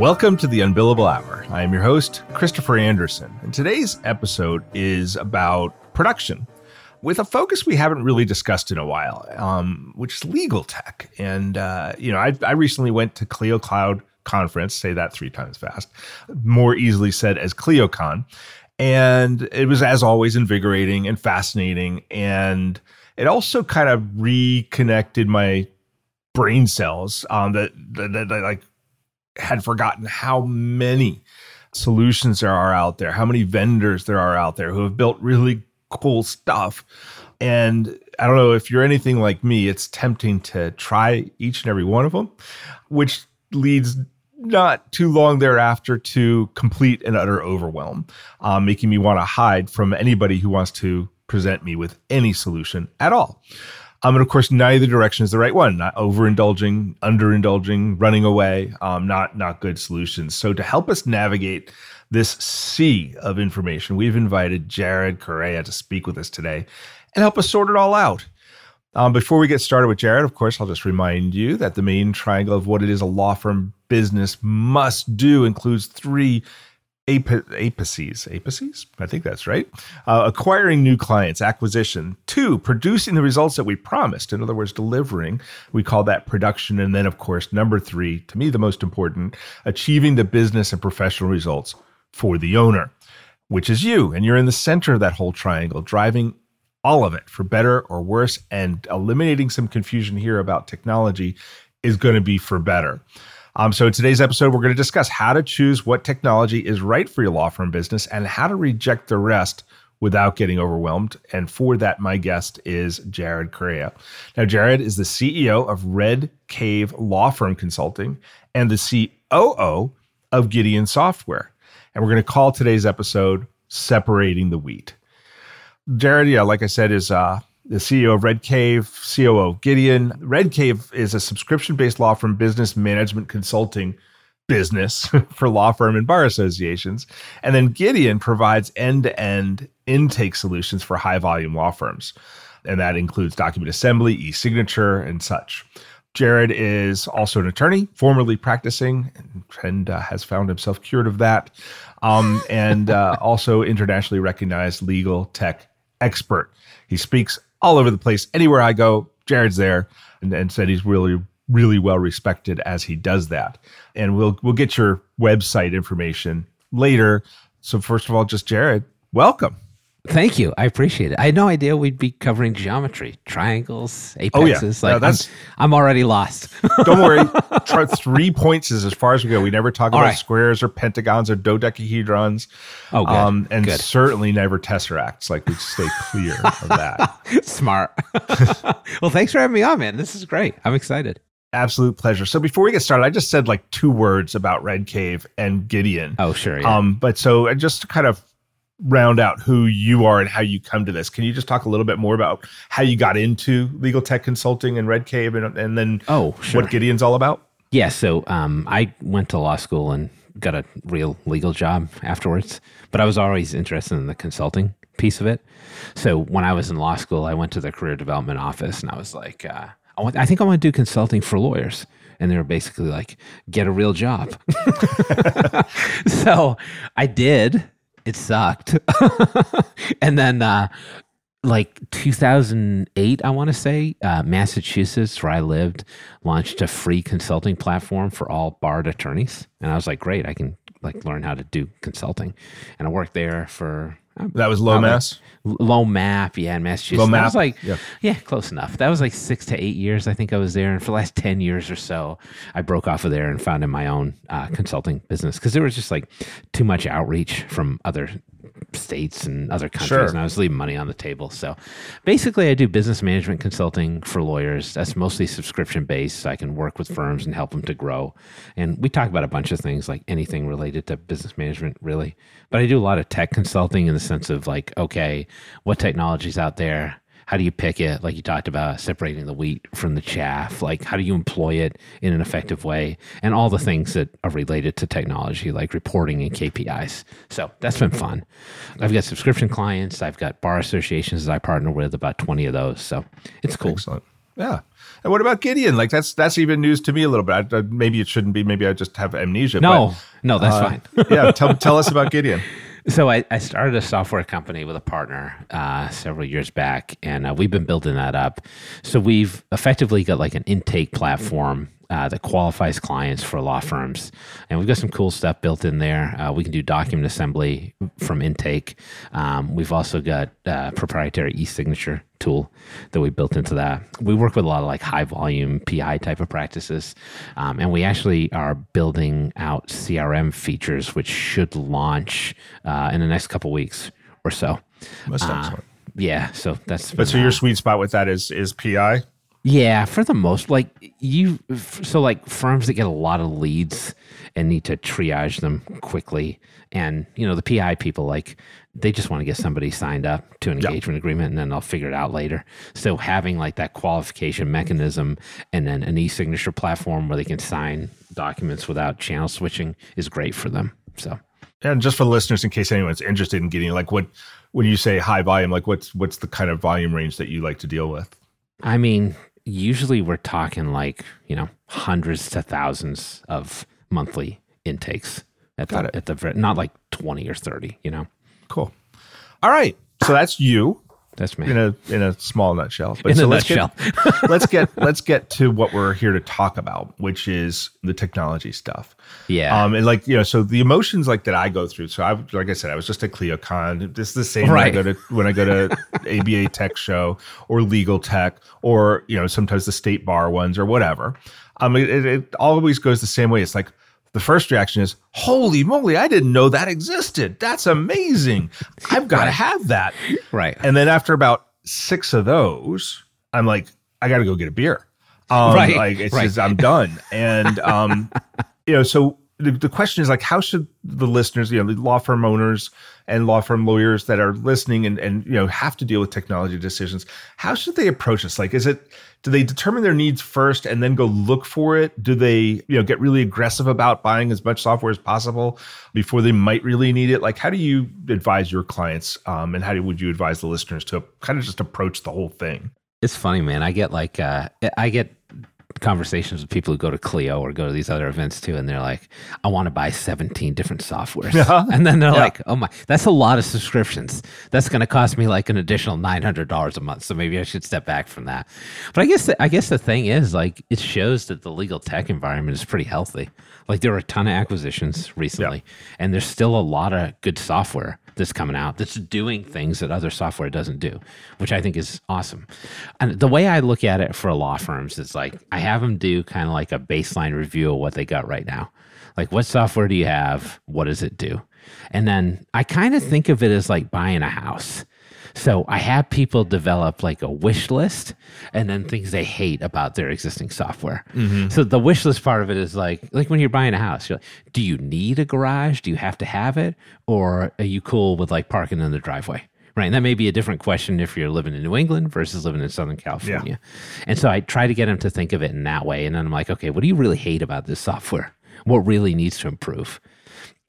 Welcome to the Unbillable Hour. I am your host, Christopher Anderson, and today's episode is about production with a focus we haven't really discussed in a while, um, which is legal tech. And, uh, you know, I, I recently went to Clio Cloud conference, say that three times fast, more easily said as ClioCon. And it was, as always, invigorating and fascinating. And it also kind of reconnected my brain cells um, that, that, that, that like had forgotten how many solutions there are out there, how many vendors there are out there who have built really cool stuff. And I don't know if you're anything like me, it's tempting to try each and every one of them, which leads not too long thereafter to complete and utter overwhelm, um, making me want to hide from anybody who wants to present me with any solution at all. Um, and of course, neither direction is the right one. Not overindulging, underindulging, running away. Um, not not good solutions. So to help us navigate this sea of information, we've invited Jared Correia to speak with us today and help us sort it all out. Um, before we get started with Jared, of course, I'll just remind you that the main triangle of what it is a law firm business must do includes three apices. Apices? I think that's right. Uh, acquiring new clients, acquisition. Two, producing the results that we promised. In other words, delivering. We call that production. And then, of course, number three, to me, the most important, achieving the business and professional results for the owner, which is you. And you're in the center of that whole triangle, driving all of it for better or worse and eliminating some confusion here about technology is going to be for better. Um, so, in today's episode, we're going to discuss how to choose what technology is right for your law firm business and how to reject the rest without getting overwhelmed. And for that, my guest is Jared Correia. Now, Jared is the CEO of Red Cave Law Firm Consulting and the COO of Gideon Software. And we're going to call today's episode Separating the Wheat. Jared, yeah, like I said, is uh, the CEO of Red Cave, COO of Gideon. Red Cave is a subscription based law firm business management consulting business for law firm and bar associations. And then Gideon provides end to end intake solutions for high volume law firms. And that includes document assembly, e signature, and such. Jared is also an attorney, formerly practicing, and uh, has found himself cured of that, um, and uh, also internationally recognized legal tech expert. He speaks all over the place. Anywhere I go, Jared's there, and, and said he's really really well respected as he does that. And we'll we'll get your website information later. So first of all, just Jared, welcome. Thank you. I appreciate it. I had no idea we'd be covering geometry, triangles, apexes. Oh, yeah. Like that's, I'm, I'm already lost. don't worry. Try three points is as far as we go. We never talk about right. squares or pentagons or dodecahedrons. Oh, good. Um, and good. certainly never tesseracts. Like we stay clear of that. Smart. well, thanks for having me on, man. This is great. I'm excited. Absolute pleasure. So before we get started, I just said like two words about Red Cave and Gideon. Oh, sure. Yeah. Um, but so just to kind of round out who you are and how you come to this. Can you just talk a little bit more about how you got into legal tech consulting and Red Cave and, and then oh, sure. what Gideon's all about? Yeah, so um, I went to law school and got a real legal job afterwards, but I was always interested in the consulting piece of it. So when I was in law school, I went to the career development office and I was like, uh, I, want, I think I want to do consulting for lawyers and they were basically like, get a real job. so I did it sucked. and then uh, like 2008, I want to say, uh, Massachusetts, where I lived, launched a free consulting platform for all barred attorneys. And I was like, great, I can like learn how to do consulting. And I worked there for that was low mass. LOMAP, yeah, in Massachusetts. LOMAP. That was like, yeah. yeah, close enough. That was like six to eight years. I think I was there, and for the last ten years or so, I broke off of there and founded my own uh, consulting business because there was just like too much outreach from other states and other countries, Sure. and I was leaving money on the table. So basically, I do business management consulting for lawyers. That's mostly subscription based. So I can work with firms and help them to grow. And we talk about a bunch of things like anything related to business management, really. But I do a lot of tech consulting in the sense of like, okay, what technologies out there? How do you pick it? Like you talked about separating the wheat from the chaff. Like how do you employ it in an effective way? And all the things that are related to technology, like reporting and KPIs. So that's been fun. I've got subscription clients. I've got bar associations that I partner with, about 20 of those. So it's cool. Excellent. Yeah. And what about Gideon? Like that's that's even news to me a little bit. I, I- maybe it shouldn't be. Maybe I just have amnesia. No, no, that's but, fine. uh, yeah. Tell tell us about Gideon. So I, I started a software company with a partner uh, several years back, and uh, we've been building that up. So we've effectively got like an intake platform uh, that qualifies clients for law firms, and we've got some cool stuff built in there. Uh, we can do document assembly from intake. Um, we've also got uh, proprietary e-signature tool that we built into that. We work with a lot of like high volume PI type of practices, um, and we actually are building out CRM features, which should launch uh, in the next couple weeks or so. That's Uh, excellent. Yeah, so that's. But so your sweet spot with that is is PI. Yeah, for the most, like you, so like firms that get a lot of leads and need to triage them quickly, and you know the PI people like they just want to get somebody signed up to an Yeah. engagement agreement, and then they'll figure it out later. So having like that qualification mechanism and then an e-signature platform where they can sign documents without channel switching is great for them. So And just for the listeners, in case anyone's interested in getting like what when you say high volume, like what's what's the kind of volume range that you like to deal with? I mean, usually we're talking like, you know, hundreds to thousands of monthly intakes at Got the, it. at the not like 20 or 30, you know. Cool. All right. So that's you That's me. in a in a small nutshell. But In so a let's nutshell. Get, let's get let's get to what we're here to talk about, which is the technology stuff. yeah. Um, and like you know, so the emotions like that I go through. So I, like I said, I was just at ClioCon. This is the same Right. when I go to when I go to ABA Techshow or Legal Tech or you know sometimes the State Bar ones or whatever. Um, it, it, it always goes the same way. It's like the first reaction is, "Holy moly! I didn't know that existed. That's amazing. I've got to have that." right. And then after about six of those, I'm like, I got to go get a beer. Um, Right, Like it's right. just, I'm done. And, um, you know, so the, the question is like, how should the listeners, you know, the law firm owners and law firm lawyers that are listening and, and, you know, have to deal with technology decisions, how should they approach this? Like, is it, do they determine their needs first and then go look for it? Do they, you know, get really aggressive about buying as much software as possible before they might really need it? Like, how do you advise your clients, um, and how do, would you advise the listeners to kind of just approach the whole thing? It's funny, man. I get like, uh, I get conversations with people who go to Clio or go to these other events too, and they're like, "I want to buy seventeen different softwares," Yeah. and then they're Yeah. like, "Oh my, that's a lot of subscriptions. That's going to cost me like an additional nine hundred dollars a month. So maybe I should step back from that." But I guess the, I guess the thing is like it shows that the legal tech environment is pretty healthy. Like there were a ton of acquisitions recently, and there's still a lot of good software that's coming out that's doing things that other software doesn't do, which I think is awesome. And the way I look at it for law firms is like I have them do kind of like a baseline review of what they got right now. Like, what software do you have? What does it do? And then I kind of think of it as like buying a house. So I have people develop like a wish list and then things they hate about their existing software. Mm-hmm. So the wish list part of it is like like when you're buying a house, you're like, do you need a garage? Do you have to have it? Or are you cool with like parking in the driveway? Right. And that may be a different question if you're living in New England versus living in Southern California. And so I try to get them to think of it in that way. And then I'm like, okay, what do you really hate about this software? What really needs to improve?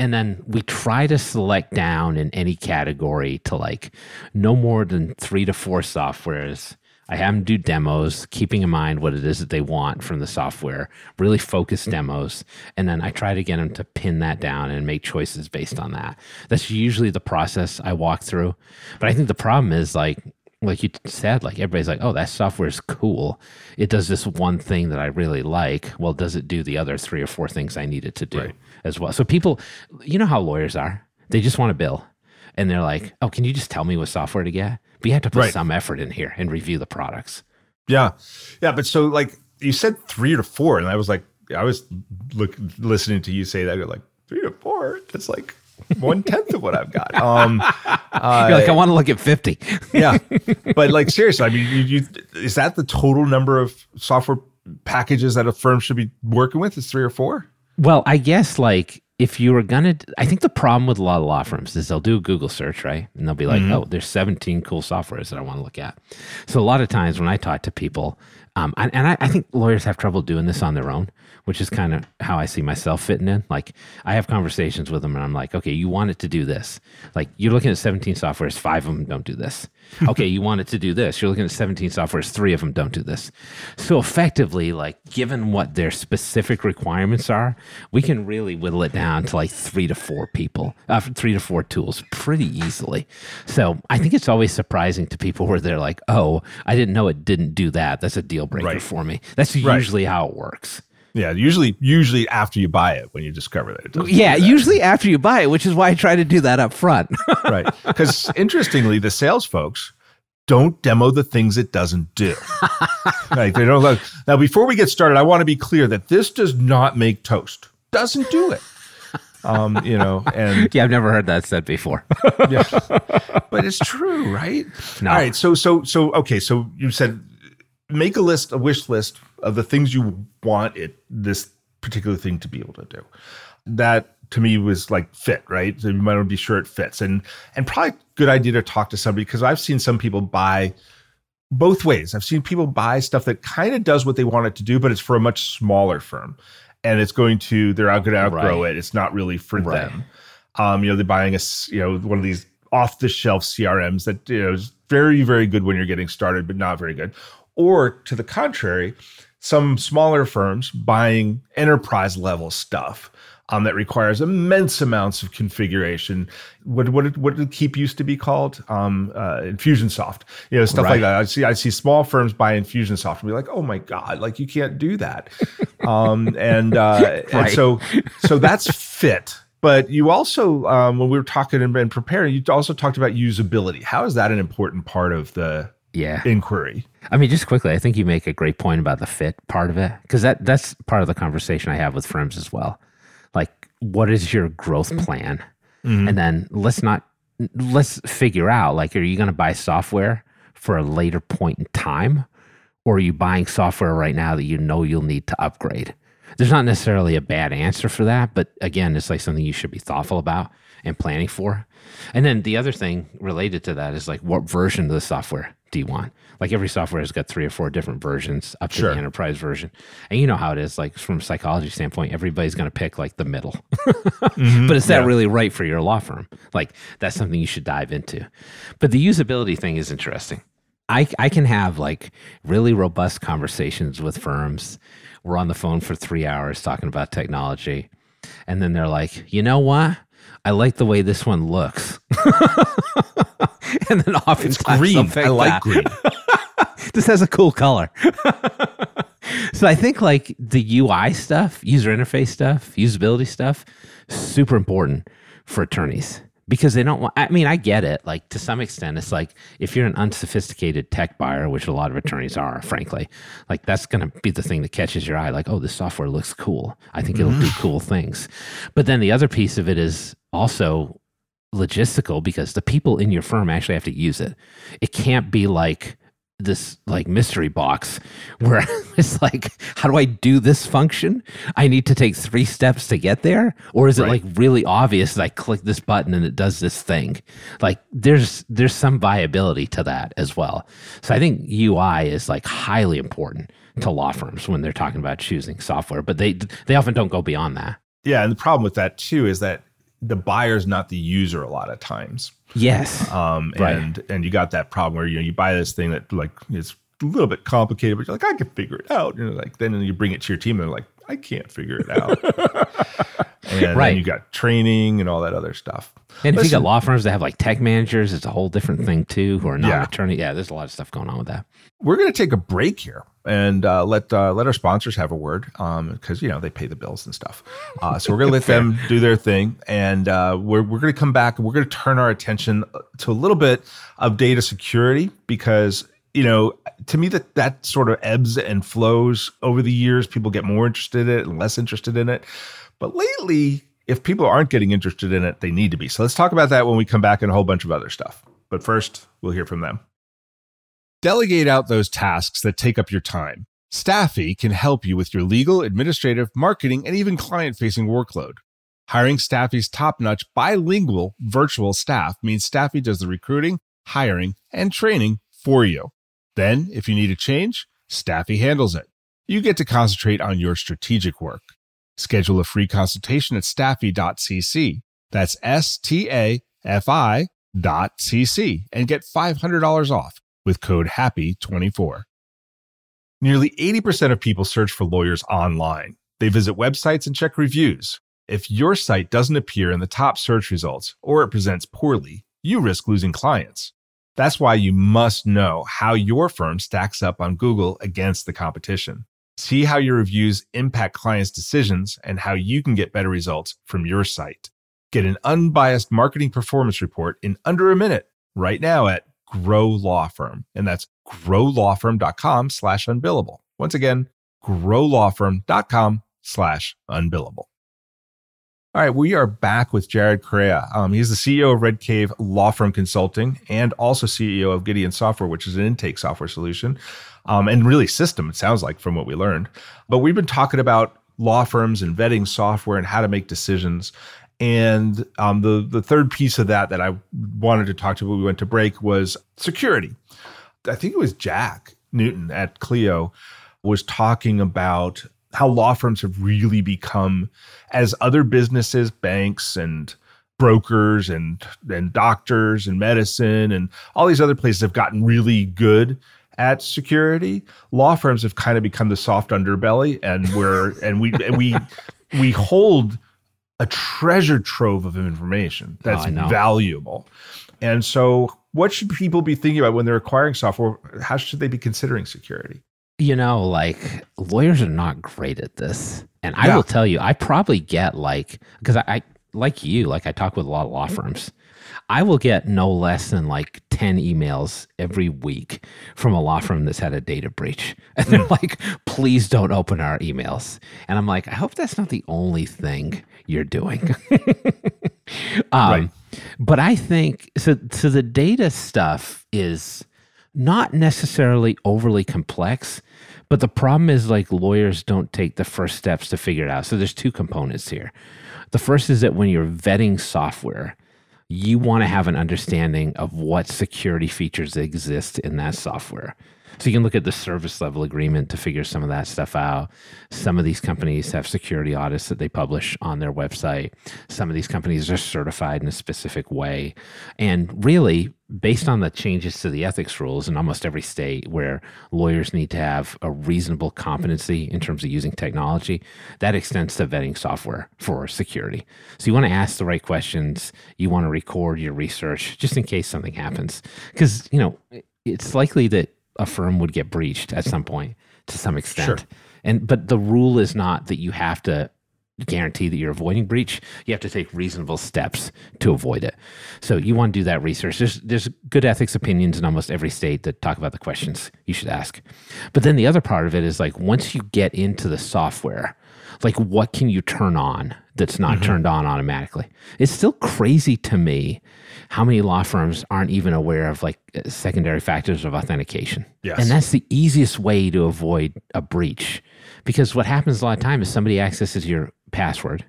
And then we try to select down in any category to like no more than three to four softwares. I have them do demos, keeping in mind what it is that they want from the software, really focused demos. And then I try to get them to pin that down and make choices based on that. That's usually the process I walk through. But I think the problem is like, like you said, like everybody's like, oh, that software is cool. It does this one thing that I really like. Well, does it do the other three or four things I need it to do Right. As well? So people, you know how lawyers are. They just want a bill. And they're like, oh, can you just tell me what software to get? But you have to put Right. some effort in here and review the products. Yeah, yeah. But so like you said, three to four, and I was like, I was look listening to you say that. You're like three to four. That's like one tenth of what I've got. Um, uh, You're like, I want to look at 50. yeah. But like, seriously, I mean, you, you, is that the total number of software packages that a firm should be working with? Is three or four? Well, I guess like if you were gonna, I think the problem with a lot of law firms is they'll do a Google search, right? And they'll be like, mm-hmm. oh, there's 17 cool softwares that I want to look at. So a lot of times when I talk to people, um, and, and I, I, think lawyers have trouble doing this on their own, which is kind of how I see myself fitting in. Like I have conversations with them and I'm like, okay, you want it to do this. Like you're looking at 17 softwares, five of them don't do this. Okay, you want it to do this. You're looking at 17 softwares, three of them don't do this. So effectively, like given what their specific requirements are, we can really whittle it down to like three to four people, uh, three to four tools pretty easily. So I think it's always surprising to people where they're like, oh, I didn't know it didn't do that. That's a deal breaker right. for me. That's usually right. how it works. Yeah, usually usually after you buy it when you discover that it Yeah, usually after you buy it, which is why I try to do that up front. right. Because interestingly, the sales folks don't demo the things it doesn't do. right. They don't like now before we get started, I want to be clear that this does not make toast. Doesn't do it. Um, you know, and yeah, I've never heard that said before. yeah. But it's true, right? No. All right. So so so okay, so you said make a list, a wish list of the things you want it this particular thing to be able to do. That to me was like fit, right? So you might want to be sure it fits. And and probably good idea to talk to somebody because I've seen some people buy both ways. I've seen people buy stuff that kind of does what they want it to do, but it's for a much smaller firm. And it's going to, they're going to outgrow right. it. It's not really for right. them. Um, you know, they're buying a, you know, one of these off the shelf CRMs that you know, is very, very good when you're getting started, but not very good. Or to the contrary, some smaller firms buying enterprise level stuff um, that requires immense amounts of configuration. What what did, what did Keap used to be called? Um, uh, Infusionsoft. You know stuff right. like that. I see I see small firms buy Infusionsoft and be like, oh my god, like you can't do that. um, and uh, right. and so so that's fit. But you also, um, when we were talking and, and preparing, you also talked about usability. How is that an important part of the yeah inquiry? I mean, just quickly, I think you make a great point about the fit part of it because that that's part of the conversation I have with firms as well. Like, what is your growth mm-hmm. plan? Mm-hmm. And then let's not let's figure out like, are you going to buy software for a later point in time, or are you buying software right now that you know you'll need to upgrade? There's not necessarily a bad answer for that, but again, it's like something you should be thoughtful about and planning for. And then the other thing related to that is like, what version of the software do you? Like every software has got three or four different versions up to sure. the enterprise version. And you know how it is, like from a psychology standpoint, everybody's going to pick like the middle. mm-hmm. But is that yeah. really right for your law firm? Like that's something you should dive into. But the usability thing is interesting. I, I can have like really robust conversations with firms. We're on the phone for three hours talking about technology. And then they're like, you know what? I like the way this one looks. and then oftentimes green. I like that. green. this has a cool color. so I think like the UI stuff, user interface stuff, usability stuff, super important for attorneys because they don't want i mean i get it like to some extent it's like if you're an unsophisticated tech buyer which a lot of attorneys are frankly like that's going to be the thing that catches your eye like oh this software looks cool i think it'll do mm-hmm. cool things but then the other piece of it is also logistical because the people in your firm actually have to use it. It can't be like this like mystery box where it's like how do i do this function? I need to take three steps to get there? Or is it right. like really obvious that i click this button and it does this thing? Like there's there's some viability to that as well. So i think ui is like highly important to law firms when they're talking about choosing software but they they often don't go beyond that. Yeah and the problem with that too is that the buyer's not the user a lot of times. Yes. Um, right. and and you got that problem where you know you buy this thing that like is a little bit complicated, but you're like, I can figure it out. And like then you bring it to your team and they're like, I can't figure it out. and right. then you got training and all that other stuff. And Listen, if you got law firms that have like tech managers, it's a whole different thing too, who are not yeah. attorney. Yeah, there's a lot of stuff going on with that. We're going to take a break here and uh, let uh, let our sponsors have a word because um, you know they pay the bills and stuff. Uh, so we're going to let them do their thing, and uh, we're we're going to come back and we're going to turn our attention to a little bit of data security because you know to me that that sort of ebbs and flows over the years. People get more interested in it and less interested in it, but lately if people aren't getting interested in it, they need to be. So let's talk about that when we come back and a whole bunch of other stuff. But first, we'll hear from them. Delegate out those tasks that take up your time. Staffi can help you with your legal, administrative, marketing, and even client facing workload. Hiring Staffi's top notch bilingual virtual staff means Staffi does the recruiting, hiring, and training for you. Then, if you need a change, Staffi handles it. You get to concentrate on your strategic work. Schedule a free consultation at staffi.cc. That's S T A F I dot cc and get $500 off with code HAPPY24. Nearly 80% of people search for lawyers online. They visit websites and check reviews. If your site doesn't appear in the top search results or it presents poorly, you risk losing clients. That's why you must know how your firm stacks up on Google against the competition. See how your reviews impact clients' decisions and how you can get better results from your site. Get an unbiased marketing performance report in under a minute right now at Grow Law Firm. And that's growlawfirm.com slash unbillable. Once again, growlawfirm.com slash unbillable. All right, we are back with Jared Correia. Um, he's the CEO of Red Cave Law Firm Consulting and also CEO of Gideon Software, which is an intake software solution um, and really system, it sounds like, from what we learned. But we've been talking about law firms and vetting software and how to make decisions. And um, the the third piece of that that I wanted to talk to when we went to break was security. I think it was Jack Newton at Clio was talking about how law firms have really become as other businesses, banks and brokers and and doctors and medicine and all these other places have gotten really good at security. Law firms have kind of become the soft underbelly and we're and we and we we hold a treasure trove of information oh, that's Oh, valuable. And so what should people be thinking about when they're acquiring software? How should they be considering security? You know, like lawyers are not great at this. And I Yeah. will tell you, I probably get like, because I, I, like you, like I talk with a lot of law firms. I will get no less than like 10 emails every week from a law firm that's had a data breach. And they're like, please don't open our emails. And I'm like, I hope that's not the only thing you're doing. um, Right. But I think so. So the data stuff is not necessarily overly complex, but the problem is like lawyers don't take the first steps to figure it out. So there's two components here. The first is that when you're vetting software, you want to have an understanding of what security features exist in that software. So you can look at the service level agreement to figure some of that stuff out. Some of these companies have security audits that they publish on their website. Some of these companies are certified in a specific way. And really, based on the changes to the ethics rules in almost every state where lawyers need to have a reasonable competency in terms of using technology, that extends to vetting software for security. So you want to ask the right questions. You want to record your research just in case something happens. Because, you know, it's likely that a firm would get breached at some point to some extent. Sure. And but the rule is not that you have to guarantee that you're avoiding breach. You have to take reasonable steps to avoid it. So you want to do that research. There's there's good ethics opinions in almost every state that talk about the questions you should ask. But then the other part of it is like once you get into the software, like what can you turn on that's not mm-hmm. turned on automatically? It's still crazy to me how many law firms aren't even aware of like uh, secondary factors of authentication. Yes. And that's the easiest way to avoid a breach. Because what happens a lot of time is somebody accesses your password,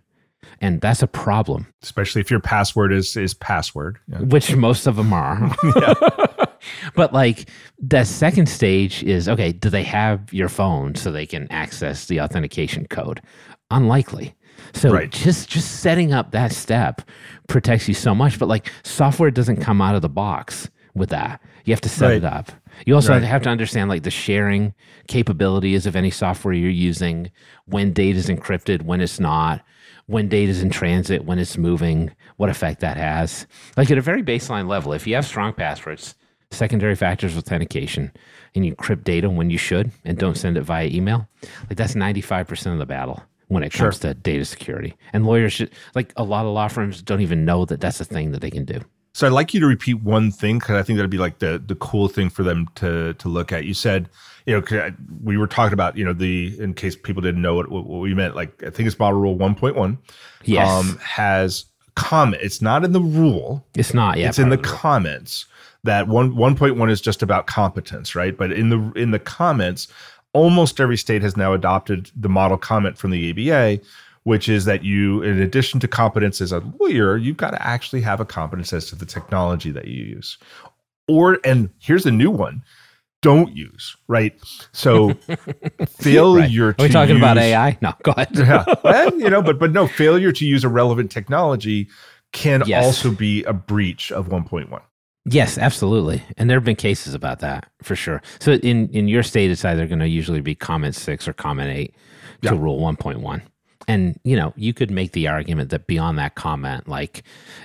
and that's a problem, Especially if your password is is password. Yeah. which most of them are. but like the second stage is okay, do they have your phone so they can access the authentication code? Unlikely. So Right. just just setting up that step protects you so much. But like software doesn't come out of the box with that. You have to set it up. You also Right. have to understand like the sharing capabilities of any software you're using, when data is encrypted, when it's not, when data is in transit, when it's moving, what effect that has. Like at a very baseline level, if you have strong passwords, secondary factors authentication, and you encrypt data when you should and don't send it via email, like that's 95% of the battle when it Sure. comes to data security. And lawyers should, like a lot of law firms don't even know that that's a thing that they can do. So I'd like you to repeat one thing because I think that'd be like the the cool thing for them to to look at. You said, you know, we were talking about, you know, the in case people didn't know what, what we meant. Like I think it's model rule one point one. Yes, um, has comment. It's not in the rule. It's not. Yeah, it's in the comments. That one one point one is just about competence, right? But in the in the comments, almost every state has now adopted the model comment from the ABA, which is that you, in addition to competence as a lawyer, you've got to actually have a competence as to the technology that you use. Or, and here's a new one don't use, right? So failure right. Are we talking use, about AI? No, go ahead. yeah. Well, you know, but but no, failure to use a relevant technology can yes. also be a breach of 1.1. Yes, absolutely. And there have been cases about that for sure. So in in your state it's either going to usually be comment 6 or comment 8 to yeah. rule 1.1 and you know you could make the argument that beyond that comment like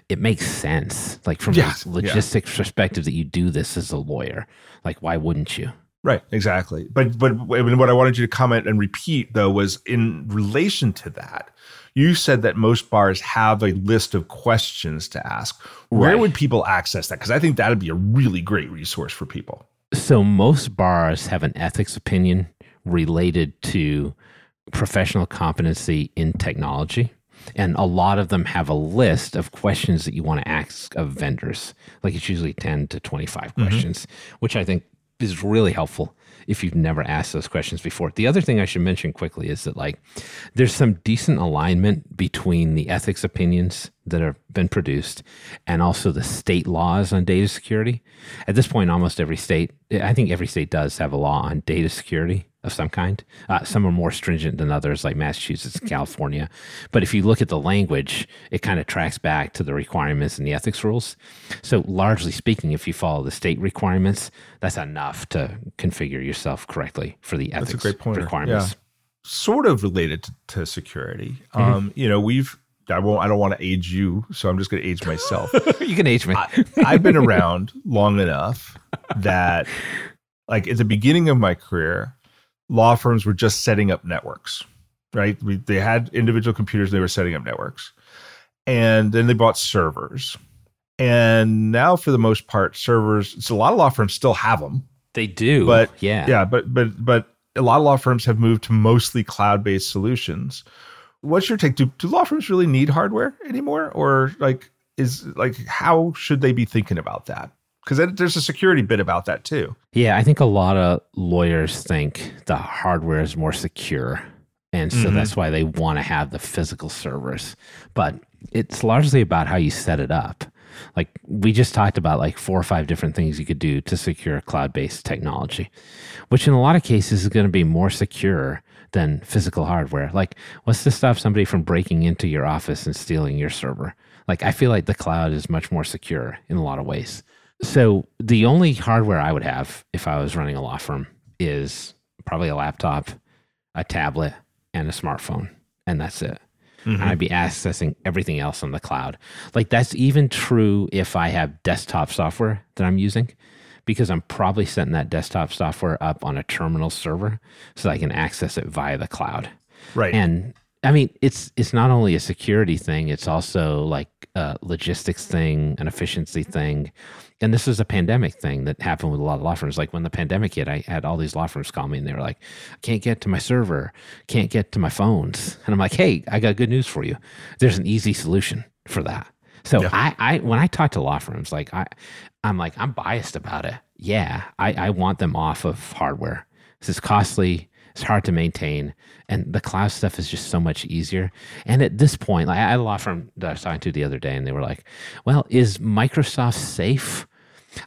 it makes sense like from yes, a logistics yeah. perspective that you do this as a lawyer like why wouldn't you right exactly but but what i wanted you to comment and repeat though was in relation to that you said that most bars have a list of questions to ask where right. would people access that because i think that'd be a really great resource for people so most bars have an ethics opinion related to professional competency in technology. And a lot of them have a list of questions that you want to ask of vendors. Like it's usually 10 to 25 mm-hmm. questions, which I think is really helpful if you've never asked those questions before. The other thing I should mention quickly is that like there's some decent alignment between the ethics opinions that have been produced and also the state laws on data security. At this point almost every state I think every state does have a law on data security of some kind. Uh, some are more stringent than others, like Massachusetts and California. But if you look at the language, it kind of tracks back to the requirements and the ethics rules. So, largely speaking, if you follow the state requirements, that's enough to configure yourself correctly for the ethics that's a great point. requirements. Yeah. Sort of related to, to security. Mm-hmm. Um, you know, we've I won't. I don't want to age you, so I'm just going to age myself. you can age me. I, I've been around long enough that, like, at the beginning of my career, law firms were just setting up networks, right? We, they had individual computers, they were setting up networks. And then they bought servers. And now, for the most part, servers, it's a lot of law firms still have them. They do. But yeah. Yeah. But, but, but a lot of law firms have moved to mostly cloud based solutions. What's your take? Do, do law firms really need hardware anymore? Or like, is like, how should they be thinking about that? Because there's a security bit about that too. Yeah, I think a lot of lawyers think the hardware is more secure. And so mm-hmm. that's why they want to have the physical servers. But it's largely about how you set it up. Like we just talked about like four or five different things you could do to secure cloud-based technology, which in a lot of cases is going to be more secure than physical hardware. Like what's to stop somebody from breaking into your office and stealing your server? Like I feel like the cloud is much more secure in a lot of ways. So the only hardware I would have if I was running a law firm is probably a laptop, a tablet, and a smartphone, and that's it. Mm-hmm. And I'd be accessing everything else on the cloud. Like that's even true if I have desktop software that I'm using, because I'm probably setting that desktop software up on a terminal server so I can access it via the cloud. Right. And I mean, it's it's not only a security thing; it's also like a logistics thing, an efficiency thing and this is a pandemic thing that happened with a lot of law firms. Like when the pandemic hit, I had all these law firms call me and they were like, I can't get to my server, can't get to my phones. And I'm like, hey, I got good news for you. There's an easy solution for that. So yeah. I, I, when I talk to law firms, like I, I'm like, I'm biased about it. Yeah, I, I want them off of hardware. This is costly. It's hard to maintain, and the cloud stuff is just so much easier. And at this point, like I had a law firm that I was talking to the other day, and they were like, "Well, is Microsoft safe?"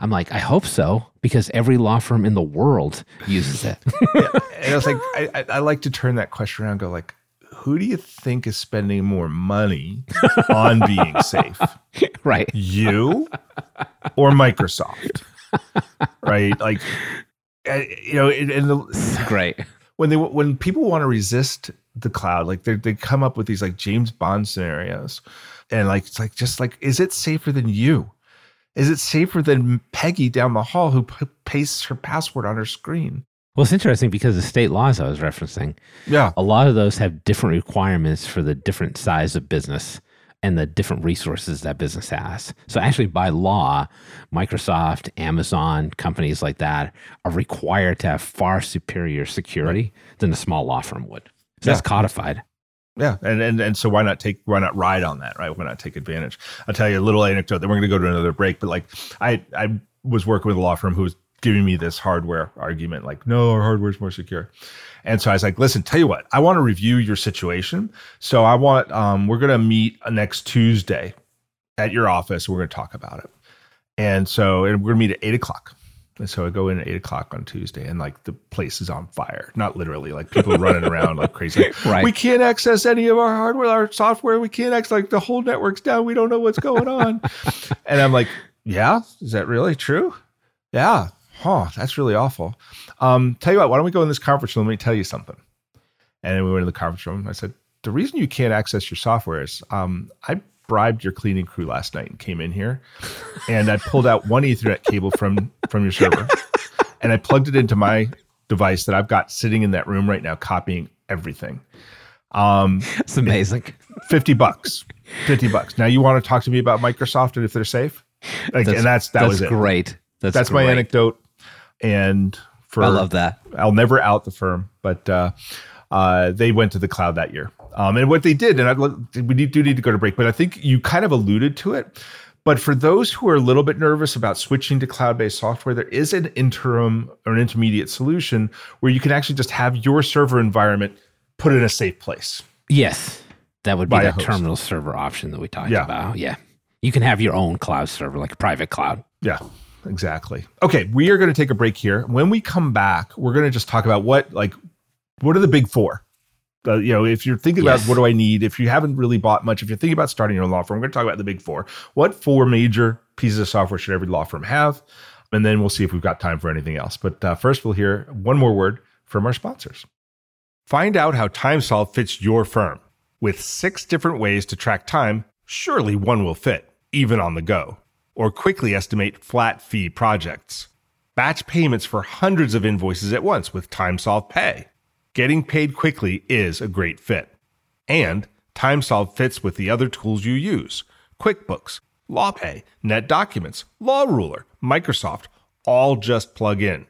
I'm like, I hope so, because every law firm in the world uses it. yeah. And I was like, I, I, like to turn that question around. go like, who do you think is spending more money on being safe? Right. You or Microsoft? right. Like, you know, and the, great when they when people want to resist the cloud, like they they come up with these like James Bond scenarios, and like it's like just like is it safer than you? Is it safer than Peggy down the hall who p- pastes her password on her screen? Well, it's interesting because the state laws I was referencing, yeah, a lot of those have different requirements for the different size of business and the different resources that business has. So, actually, by law, Microsoft, Amazon, companies like that are required to have far superior security than a small law firm would. So, yeah. that's codified. Yeah, and, and and so why not take why not ride on that, right? Why not take advantage? I'll tell you a little anecdote. Then we're going to go to another break. But like, I I was working with a law firm who was giving me this hardware argument, like, no, our hardware is more secure. And so I was like, listen, tell you what, I want to review your situation. So I want, um, we're going to meet next Tuesday at your office. We're going to talk about it. And so and we're going to meet at eight o'clock. And so I go in at eight o'clock on Tuesday and like the place is on fire. Not literally, like people running around like crazy. right. We can't access any of our hardware, our software. We can't access, like the whole network's down. We don't know what's going on. and I'm like, yeah, is that really true? Yeah. Huh, that's really awful. Um, tell you what, why don't we go in this conference room? Let me tell you something. And then we went to the conference room. I said, the reason you can't access your software is um, I bribed your cleaning crew last night and came in here and I pulled out one Ethernet cable from from your server and I plugged it into my device that I've got sitting in that room right now, copying everything. Um, it's amazing. 50 bucks. 50 bucks. Now you want to talk to me about Microsoft and if they're safe? Like, that's, and that's that that's was it. Great. That's, that's great. my anecdote and for I love that. I'll never out the firm, but uh, uh, they went to the cloud that year. Um, and what they did, and I, we do need to go to break, but I think you kind of alluded to it. But for those who are a little bit nervous about switching to cloud based software, there is an interim or an intermediate solution where you can actually just have your server environment put in a safe place. Yes. That would be the terminal server option that we talked yeah. about. Yeah. You can have your own cloud server, like a private cloud. Yeah exactly. Okay, we are going to take a break here. When we come back, we're going to just talk about what like what are the big four. Uh, you know, if you're thinking yes. about what do I need, if you haven't really bought much, if you're thinking about starting your own law firm, we're going to talk about the big four. What four major pieces of software should every law firm have? And then we'll see if we've got time for anything else. But uh, first, we'll hear one more word from our sponsors. Find out how TimeSolve fits your firm. With six different ways to track time, surely one will fit, even on the go or quickly estimate flat fee projects. Batch payments for hundreds of invoices at once with TimeSolve Pay. Getting paid quickly is a great fit. And TimeSolve fits with the other tools you use QuickBooks, LawPay, NetDocuments, LawRuler, Microsoft, all just plug in.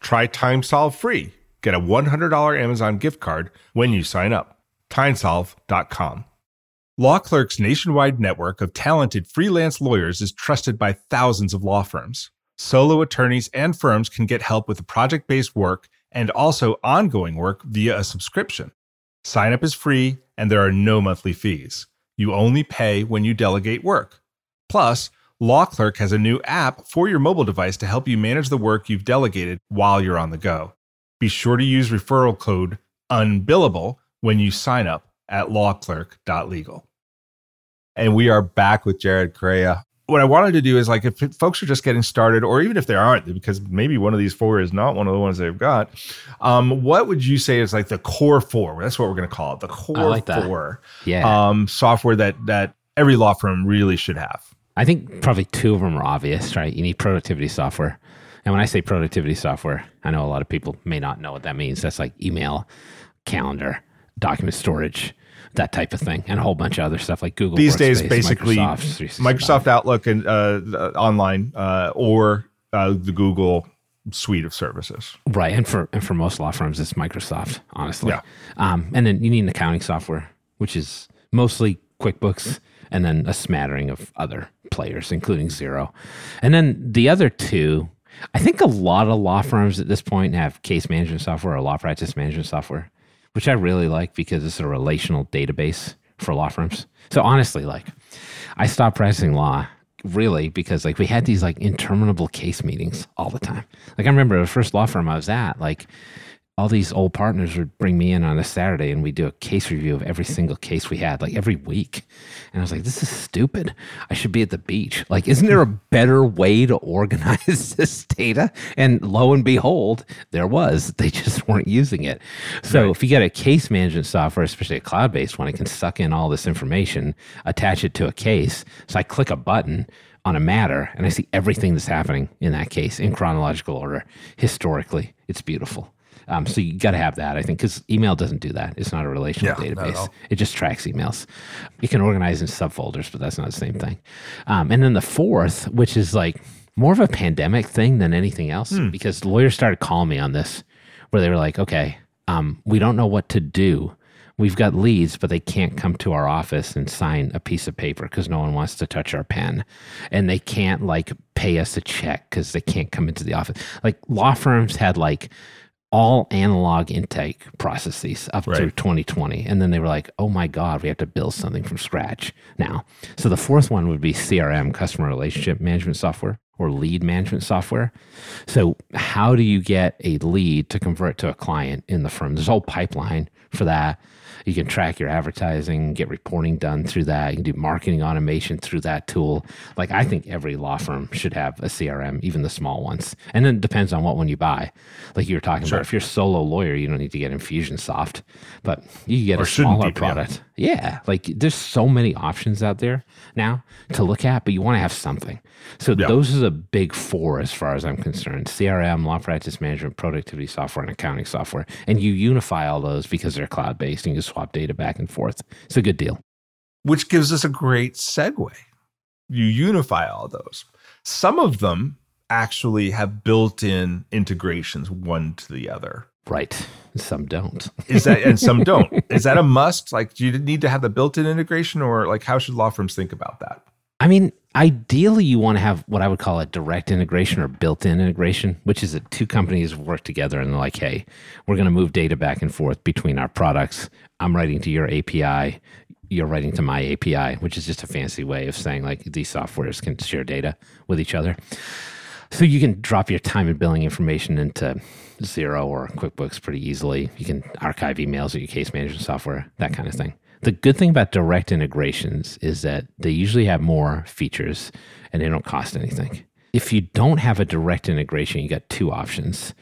Try TimeSolve free. Get a $100 Amazon gift card when you sign up. TimeSolve.com. Law Clerk's nationwide network of talented freelance lawyers is trusted by thousands of law firms. Solo attorneys and firms can get help with project based work and also ongoing work via a subscription. Sign up is free and there are no monthly fees. You only pay when you delegate work. Plus, Law Clerk has a new app for your mobile device to help you manage the work you've delegated while you're on the go. Be sure to use referral code UNBILLABLE when you sign up at lawclerk.legal and we are back with Jared Correia. What I wanted to do is like if folks are just getting started, or even if they aren't, because maybe one of these four is not one of the ones they've got. Um, what would you say is like the core four? That's what we're going to call it, the core like four. Yeah. Um, software that that every law firm really should have. I think probably two of them are obvious, right? You need productivity software. And when I say productivity software, I know a lot of people may not know what that means. That's like email, calendar, document storage, that type of thing, and a whole bunch of other stuff like Google. These days, basically Microsoft, Microsoft Outlook and uh, uh, online uh, or uh, the Google suite of services. Right, and for and for most law firms, it's Microsoft, honestly. Yeah. Um, and then you need an accounting software, which is mostly QuickBooks, and then a smattering of other players, including Xero. And then the other two, I think a lot of law firms at this point have case management software or law practice management software which I really like because it's a relational database for law firms. So honestly, like I stopped practicing law really because like we had these like interminable case meetings all the time. Like I remember the first law firm I was at, like all these old partners would bring me in on a Saturday and we'd do a case review of every single case we had, like every week. And I was like, this is stupid. I should be at the beach. Like, isn't there a better way to organize this data? And lo and behold, there was. They just weren't using it. So right. if you get a case management software, especially a cloud based one, it can suck in all this information, attach it to a case. So I click a button on a matter and I see everything that's happening in that case in chronological order historically. It's beautiful. Um, so you got to have that, I think, because email doesn't do that. It's not a relational Yeah, database. It just tracks emails. You can organize in subfolders, but that's not the same thing. Um, and then the fourth, which is like more of a pandemic thing than anything else, Hmm. because lawyers started calling me on this, where they were like, okay, um, we don't know what to do. We've got leads, but they can't come to our office and sign a piece of paper because no one wants to touch our pen. And they can't like pay us a check because they can't come into the office. Like law firms had like all analog intake processes up Right. through 2020. And then they were like, oh my God, we have to build something from scratch now. So the fourth one would be CRM, customer relationship management software or lead management software. So, how do you get a lead to convert to a client in the firm? There's a whole pipeline for that. You can track your advertising, get reporting done through that. You can do marketing automation through that tool. Like, I think every law firm should have a CRM, even the small ones. And then it depends on what one you buy. Like you were talking Sure. about, if you're a solo lawyer, you don't need to get Infusionsoft, but you can get Or a smaller be, yeah. product. Yeah, like there's so many options out there now to look at, but you want to have something. So Yeah. those are the big four as far as I'm concerned: CRM, law practice management, productivity software, and accounting software. And you unify all those because they're cloud based and you swap data back and forth. It's a good deal. which gives us a great segue. You unify all those. Some of them actually have built-in integrations one to the other. Right. Some don't. Is that and some don't. Is that a must? Like do you need to have the built-in integration or like how should law firms think about that? I mean, ideally, you want to have what I would call a direct integration or built in integration, which is that two companies work together and they're like, hey, we're going to move data back and forth between our products. I'm writing to your API, you're writing to my API, which is just a fancy way of saying like these softwares can share data with each other. So you can drop your time and billing information into Xero or QuickBooks pretty easily. You can archive emails with your case management software, that kind of thing. The good thing about direct integrations is that they usually have more features and they don't cost anything. If you don't have a direct integration, you got two options.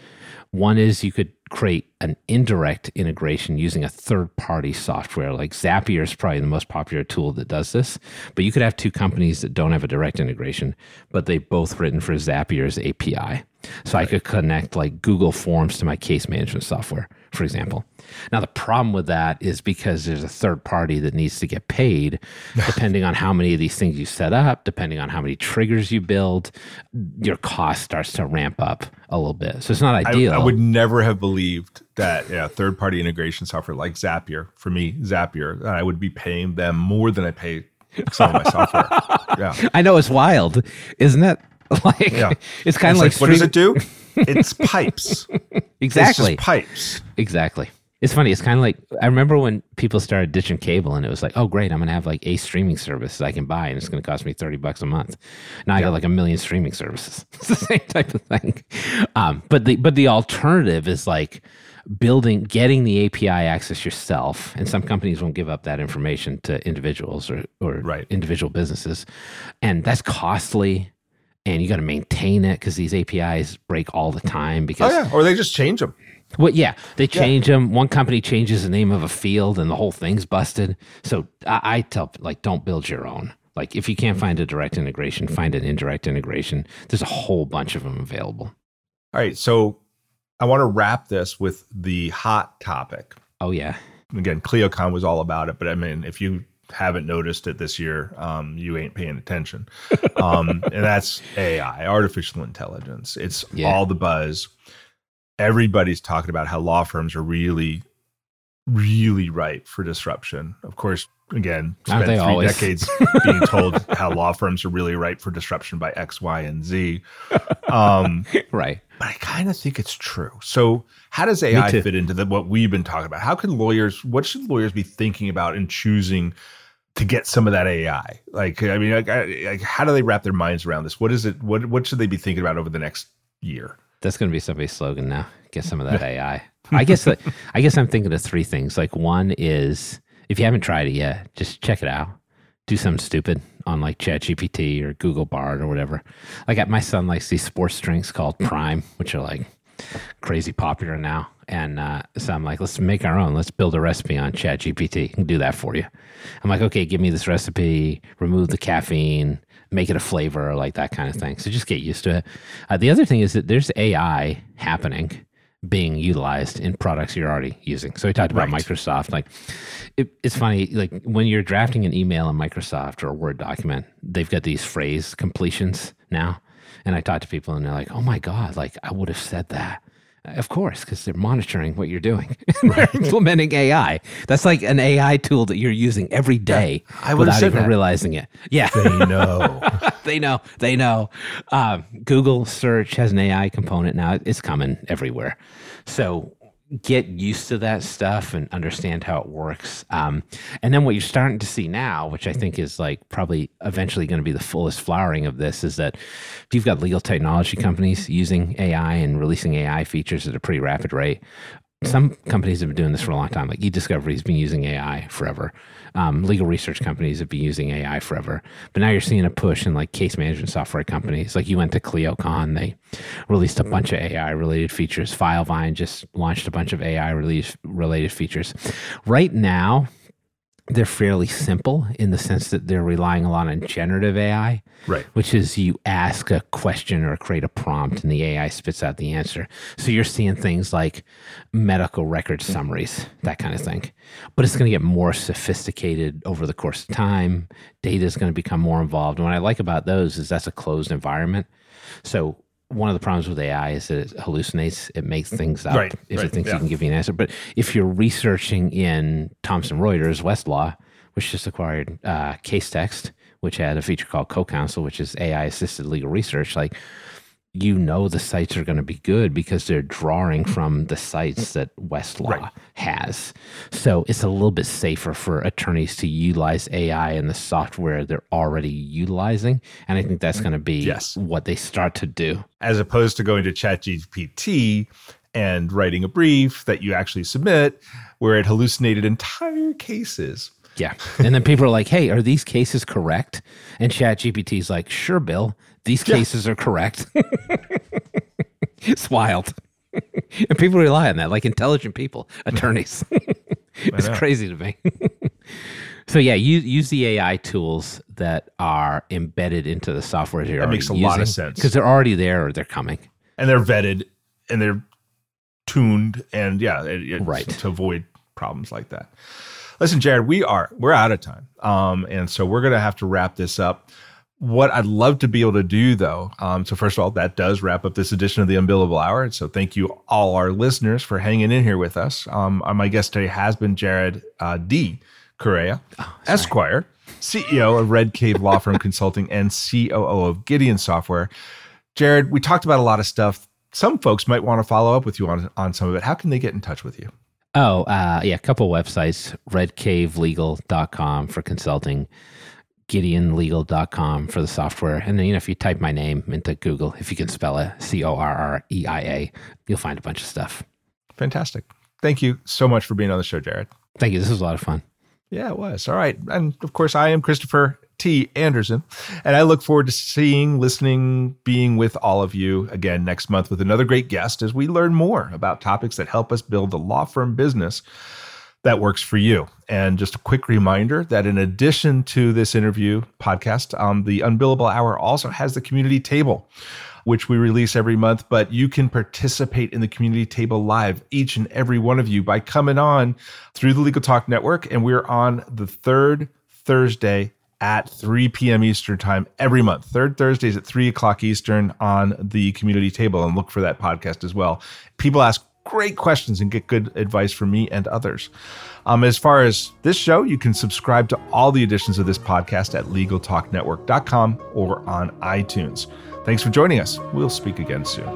One is you could create an indirect integration using a third party software. Like Zapier is probably the most popular tool that does this. But you could have two companies that don't have a direct integration, but they've both written for Zapier's API. So I could connect like Google Forms to my case management software, for example. Now, the problem with that is because there's a third party that needs to get paid, depending on how many of these things you set up, depending on how many triggers you build, your cost starts to ramp up a little bit. So it's not I, ideal. I would never have believed that yeah, third-party integration software like Zapier, for me, Zapier, I would be paying them more than I pay some of my software. Yeah. I know it's wild, isn't it? Like Yeah. it's kind of like, like, what does it do? It's pipes. Exactly. It's pipes. Exactly. It's funny. It's kind of like I remember when people started ditching cable, and it was like, "Oh, great! I'm gonna have like a streaming service that I can buy, and it's gonna cost me thirty bucks a month." Now I got like a million streaming services. It's the same type of thing. Um, but the but the alternative is like building, getting the API access yourself, and some companies won't give up that information to individuals or or Right. individual businesses, and that's costly. And you got to maintain it because these APIs break all the time. Because Oh Because yeah, or they just change them. well, yeah, they change them. One company changes the name of a field, and the whole thing's busted. So I, I tell like, don't build your own. Like, if you can't find a direct integration, find an indirect integration. There's a whole bunch of them available. All right, so I want to wrap this with the hot topic. Oh yeah, Again, ClioCon was all about it, but I mean, if you haven't noticed it this year, um, you ain't paying attention. Um, and that's AI, artificial intelligence. It's Yeah. all the buzz. Everybody's talking about how law firms are really, really ripe for disruption. Of course, again, spent three always? decades being told how law firms are really ripe for disruption by X, Y, and Z. Um, right. but I kind of think it's true. So, how does AI fit into the, what we've been talking about? How can lawyers, what should lawyers be thinking about in choosing to get some of that AI? Like, I mean, like, I- like, how do they wrap their minds around this? What is it? What what should they be thinking about over the next year? That's going to be somebody's slogan now. Get some of that AI. I guess. that- I guess I'm thinking of three things. Like one is if you haven't tried it yet, just check it out. Do something stupid on like ChatGPT or Google Bard or whatever. Like my son likes these sports drinks called Prime, which are like crazy popular now. And uh, so I'm like, let's make our own. Let's build a recipe on ChatGPT. Can do that for you. I'm like, okay, give me this recipe, remove the caffeine, make it a flavor, like that kind of thing. So just get used to it. Uh, the other thing is that there's AI happening being utilized in products you're already using. So we talked about Right. Microsoft. Like, it, it's funny. Like when you're drafting an email in Microsoft or a Word document, they've got these phrase completions now. And I talk to people, and they're like, "Oh my god! Like I would have said that." Of course, because they're monitoring what you're doing. they're implementing AI. That's like an AI tool that you're using every day I without even that. realizing it. Yeah, They know. they know. They know. Um, Google search has an AI component now. It's coming everywhere. So get used to that stuff and understand how it works. Um, and then what you're starting to see now, which I think is like probably eventually going to be the fullest flowering of this, is that you've got legal technology companies using AI and releasing AI features at a pretty rapid rate. Some companies have been doing this for a long time. Like eDiscovery has been using AI forever. Um, legal research companies have been using AI forever. But now you're seeing a push in like case management software companies. Like you went to ClioCon, they released a bunch of AI related features. Filevine just launched a bunch of AI release related features. Right now, they're fairly simple in the sense that they're relying a lot on generative AI right. which is you ask a question or create a prompt and the AI spits out the answer. So you're seeing things like medical record summaries, that kind of thing. But it's going to get more sophisticated over the course of time. Data is going to become more involved. And what I like about those is that's a closed environment. So one of the problems with AI is that it hallucinates. It makes things up Right, if right, it thinks yeah. you can give you an answer. But if you're researching in Thomson Reuters, Westlaw, which just acquired uh, Casetext, which had a feature called CoCounsel, which is AI assisted legal research, like you know the cites are going to be good because they're drawing from the cites that Westlaw Right. has. So it's a little bit safer for attorneys to utilize AI and the software they're already utilizing. And I think that's mm-hmm. going to be Yes. what they start to do. As opposed to going to ChatGPT and writing a brief that you actually submit where it hallucinated entire cases. Yeah. And then people are like, hey, are these cases correct? And ChatGPT is like, sure, Bill, these cases are correct. it's wild. and people rely on that, like intelligent people, attorneys. it's crazy to me. so yeah, use use the AI tools that are embedded into the software you're That makes a lot of sense. because they're already there or they're coming. And they're vetted and they're tuned and yeah, it, it's Right. to avoid problems like that. Listen, Jared, we are we're out of time. Um, and so we're gonna have to wrap this up. What I'd love to be able to do though, um, so first of all, that does wrap up this edition of the Unbillable Hour. So thank you all our listeners for hanging in here with us. Um, uh, my guest today has been Jared uh, D. Correia, Esquire, CEO of Red Cave Law Firm Consulting and COO of Gideon Software. Jared, we talked about a lot of stuff. Some folks might want to follow up with you on, on some of it. How can they get in touch with you? Oh, uh, yeah, a couple websites, redcavelegal.com for consulting, gideonlegal.com for the software. And then, you know, if you type my name into Google, if you can spell it C O R R E I A, you'll find a bunch of stuff. Fantastic. Thank you so much for being on the show, Jared. Thank you. This was a lot of fun. Yeah, it was. All right. And of course, I am Christopher T. Anderson, and I look forward to seeing, listening, being with all of you again next month with another great guest as we learn more about topics that help us build the law firm business that works for you. And just a quick reminder that in addition to this interview podcast, um, the Unbillable Hour also has the community table, which we release every month. But you can participate in the community table live, each and every one of you, by coming on through the Legal Talk Network. And we're on the third Thursday at 3 p.m. Eastern time every month. Third Thursdays at 3 o'clock Eastern on the community table and look for that podcast as well. People ask great questions and get good advice from me and others. Um, as far as this show, you can subscribe to all the editions of this podcast at LegalTalkNetwork.com or on iTunes. Thanks for joining us. We'll speak again soon.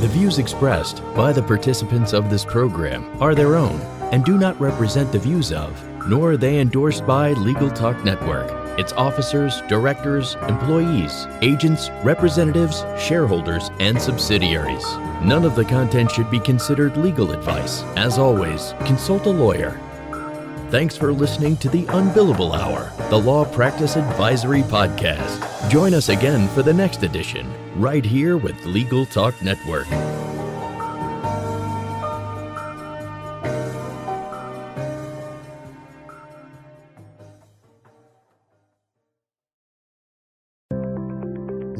The views expressed by the participants of this program are their own and do not represent the views of, nor are they endorsed by Legal Talk Network, its officers, directors, employees, agents, representatives, shareholders, and subsidiaries. None of the content should be considered legal advice. As always, consult a lawyer. Thanks for listening to the Unbillable Hour, the Law Practice Advisory Podcast. Join us again for the next edition, right here with Legal Talk Network.